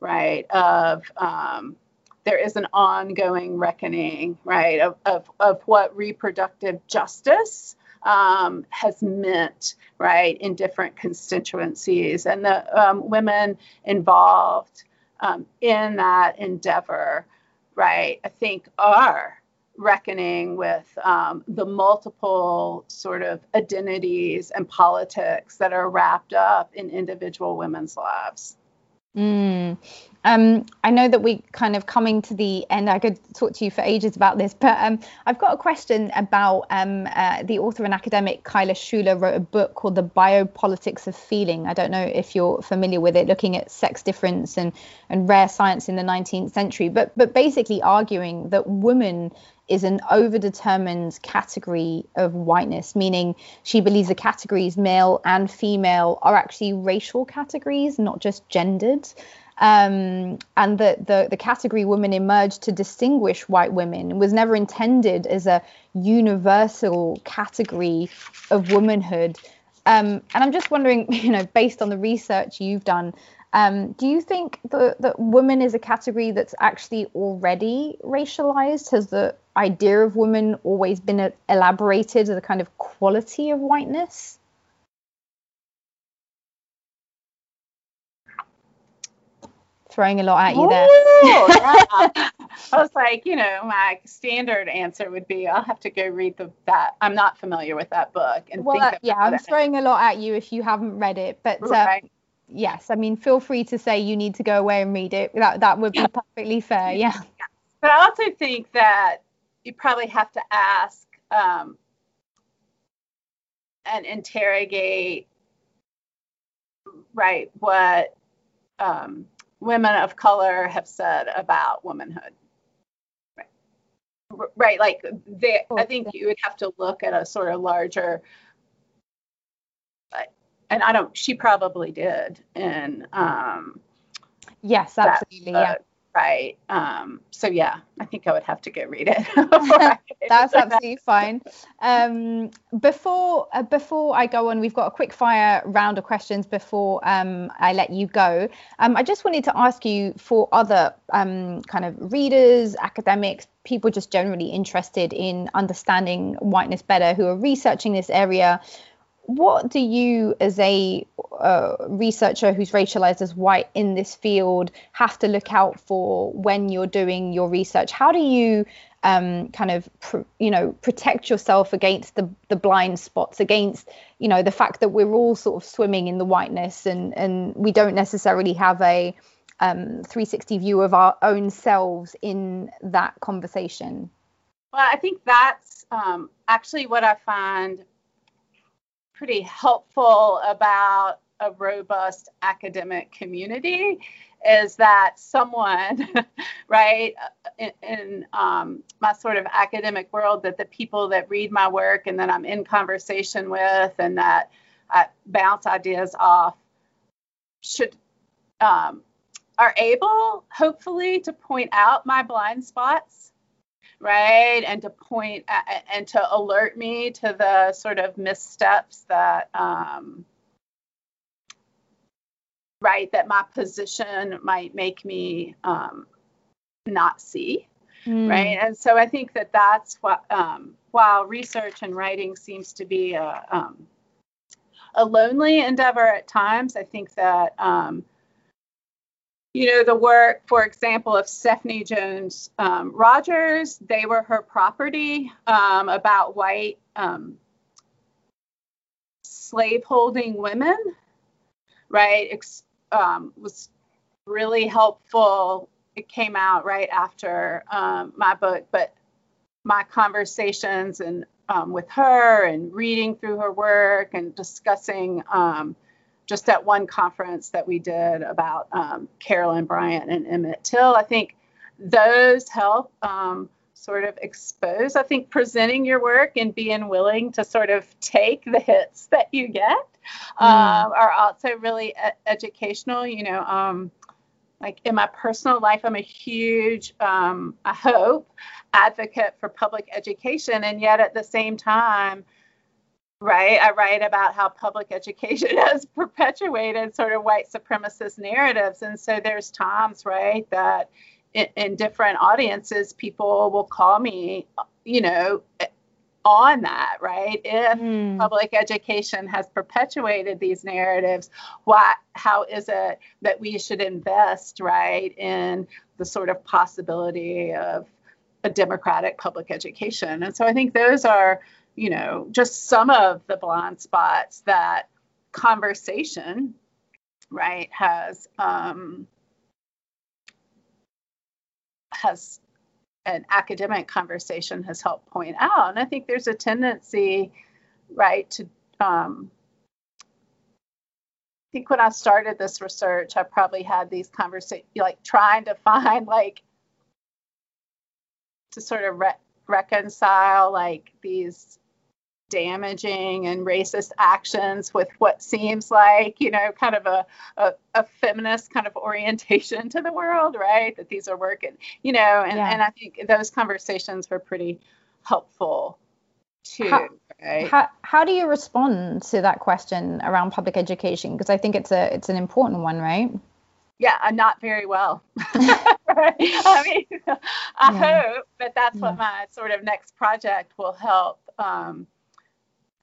right, of um, there is an ongoing reckoning, right, of, of, of what reproductive justice um, has meant, right, in different constituencies. And the um, women involved um, in that endeavor, right, I think are reckoning with um, the multiple sort of identities and politics that are wrapped up in individual women's lives. Mm. Um, I know that we kind of coming to the end. I could talk to you for ages about this, but um, I've got a question about um, uh, the author and academic Kyla Schuller wrote a book called The Biopolitics of Feeling. I don't know if you're familiar with it, looking at sex difference and, and rare science in the 19th century, but but basically arguing that woman is an overdetermined category of whiteness, meaning she believes the categories male and female are actually racial categories, not just gendered um, and the, the, the category woman emerged to distinguish white women was never intended as a universal category of womanhood. Um, and I'm just wondering, you know, based on the research you've done, um, do you think that, that woman is a category that's actually already racialized? Has the idea of woman always been elaborated as a kind of quality of whiteness? throwing a lot at you there. yeah. I was like, you know, my standard answer would be, I'll have to go read the that. I'm not familiar with that book. And well, uh, yeah, I'm it. throwing a lot at you if you haven't read it, but uh, right. Yes, I mean, feel free to say you need to go away and read it. That that would be perfectly fair. Yeah. yeah. But I also think that you probably have to ask um, and interrogate, right? What um, women of color have said about womanhood. Right, right like they, I think you would have to look at a sort of larger, and I don't, she probably did. And um, yes, absolutely. yeah right um, so yeah i think i would have to go read it that's absolutely fine um, before uh, before i go on we've got a quick fire round of questions before um, i let you go um, i just wanted to ask you for other um, kind of readers academics people just generally interested in understanding whiteness better who are researching this area what do you, as a uh, researcher who's racialized as white in this field, have to look out for when you're doing your research? How do you um, kind of, pr- you know, protect yourself against the the blind spots, against, you know, the fact that we're all sort of swimming in the whiteness and and we don't necessarily have a um, 360 view of our own selves in that conversation? Well, I think that's um, actually what I find pretty helpful about a robust academic community is that someone, right, in, in um, my sort of academic world, that the people that read my work and that I'm in conversation with and that I bounce ideas off should um, are able, hopefully, to point out my blind spots, right, and to point at, and to alert me to the sort of missteps that, um, right, that my position might make me um, not see, mm. right, and so I think that that's what um, while research and writing seems to be a um, a lonely endeavor at times. I think that um, you know, the work, for example, of Stephanie Jones um, Rogers, they were her property um, about white um, slaveholding women, right? Ex- um, was really helpful. It came out right after um, my book, but my conversations and um, with her and reading through her work and discussing just at one conference that we did about um, Carolyn Bryant and Emmett Till. I think those help um, sort of expose. I think presenting your work and being willing to sort of take the hits that you get mm. um, are also really e- educational. You know, um, like in my personal life, I'm a huge, um, I hope, advocate for public education, and yet at the same time right? I write about how public education has perpetuated sort of white supremacist narratives. And so there's times, right, that in, in different audiences, people will call me, you know, on that, right? If mm. public education has perpetuated these narratives, why how is it that we should invest, right, in the sort of possibility of a democratic public education? And so I think those are you know, just some of the blind spots that conversation, right, has um, has an academic conversation has helped point out. And I think there's a tendency, right, to um, I think when I started this research, I probably had these conversations, like trying to find like to sort of re- reconcile like these damaging and racist actions with what seems like, you know, kind of a, a, a, feminist kind of orientation to the world, right? That these are working, you know, and, yeah. and I think those conversations were pretty helpful too. How, right? how, how do you respond to that question around public education? Because I think it's a it's an important one, right? yeah, uh, not very well. I mean, I yeah. hope that that's yeah. what my sort of next project will help um,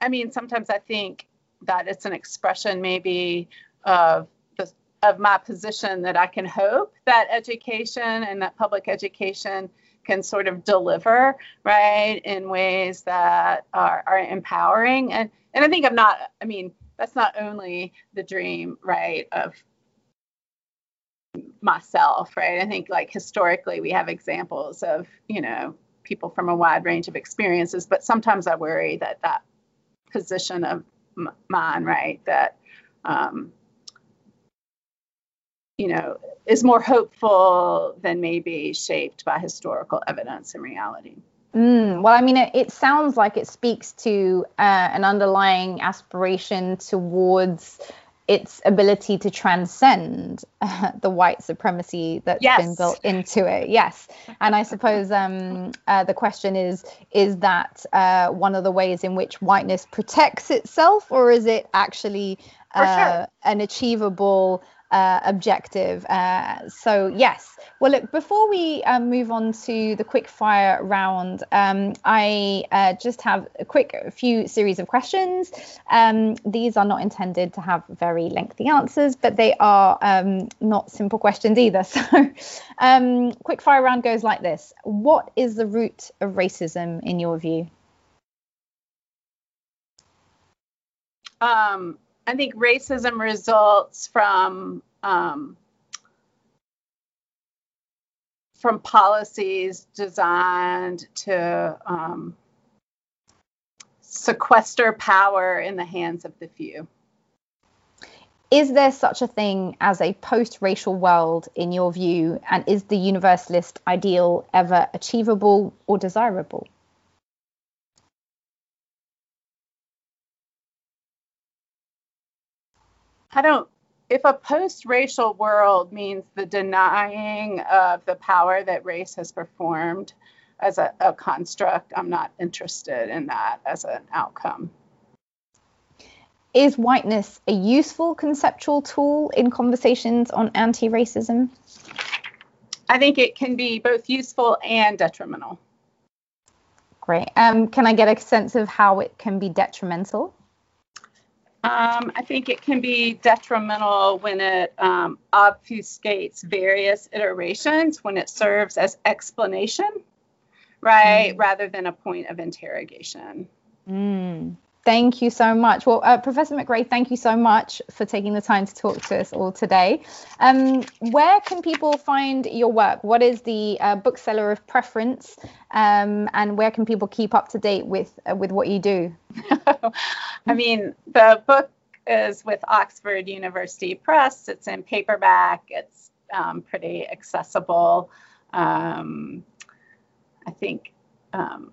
I mean, sometimes I think that it's an expression maybe of the, of my position that I can hope that education and that public education can sort of deliver right in ways that are, are empowering. And and I think I'm not I mean that's not only the dream right of myself right? I think like historically we have examples of you know people from a wide range of experiences but sometimes I worry that that position of mine, right? That, um, you know, is more hopeful than maybe shaped by historical evidence and reality. Mm, well, I mean, it, it, sounds like it speaks to uh, an underlying aspiration towards its ability to transcend uh, the white supremacy that's yes. been built into it. Yes, and I suppose um, uh, the question is: is that uh, one of the ways in which whiteness protects itself, or is it actually sure. Uh, an achievable uh, objective. Uh, so yes. Well, look. Before we uh, move on to the quick fire round, um, I uh, just have a quick few series of questions. Um, these are not intended to have very lengthy answers, but they are um, not simple questions either. So, um, quick fire round goes like this: What is the root of racism in your view? Um, I think racism results from um, from policies designed to um, sequester power in the hands of the few. Is there such a thing as a post racial world in your view? And is the universalist ideal ever achievable or desirable? I don't if a post-racial world means the denying of the power that race has performed as a, a construct, I'm not interested in that as an outcome. Is whiteness a useful conceptual tool in conversations on anti-racism? I think it can be both useful and detrimental. Great. Um, can I get a sense of how it can be detrimental? Um, I think it can be detrimental when it um, obfuscates various iterations, when it serves as explanation, right, mm. rather than a point of interrogation. Mm. Thank you so much. Well, uh, Professor McRae, thank you so much for taking the time to talk to us all today. Um, where can people find your work? What is the uh, bookseller of preference, um, and where can people keep up to date with uh, with what you do? I mean, the book is with Oxford University Press. It's in paperback. It's um, pretty accessible. Um, I think um,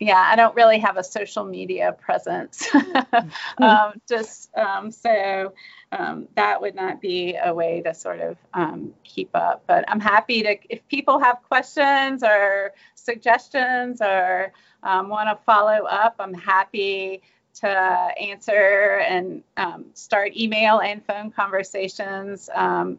yeah, I don't really have a social media presence. um, just um, so um, that would not be a way to sort of um, keep up. But I'm happy to, if people have questions or suggestions or um, want to follow up, I'm happy to answer and um, start email and phone conversations.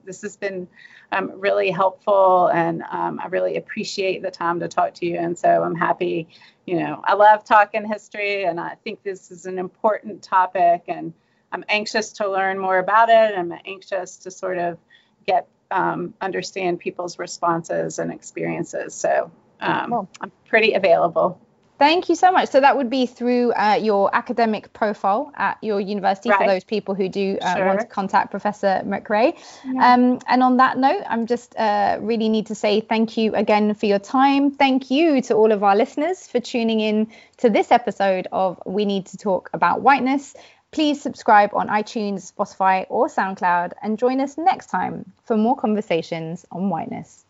this has been um, really helpful and um, I really appreciate the time to talk to you. And so I'm happy, you know, I love talking history and I think this is an important topic and I'm anxious to learn more about it. I'm anxious to sort of get um, understand people's responses and experiences. So um, cool. I'm pretty available. Thank you so much. So that would be through uh, your academic profile at your university right. for those people who do uh, sure. want to contact Professor McRae. Yeah. Um, and on that note, I'm just uh, really need to say thank you again for your time. Thank you to all of our listeners for tuning in to this episode of We Need to Talk About Whiteness. Please subscribe on iTunes, Spotify, or SoundCloud and join us next time for more conversations on whiteness.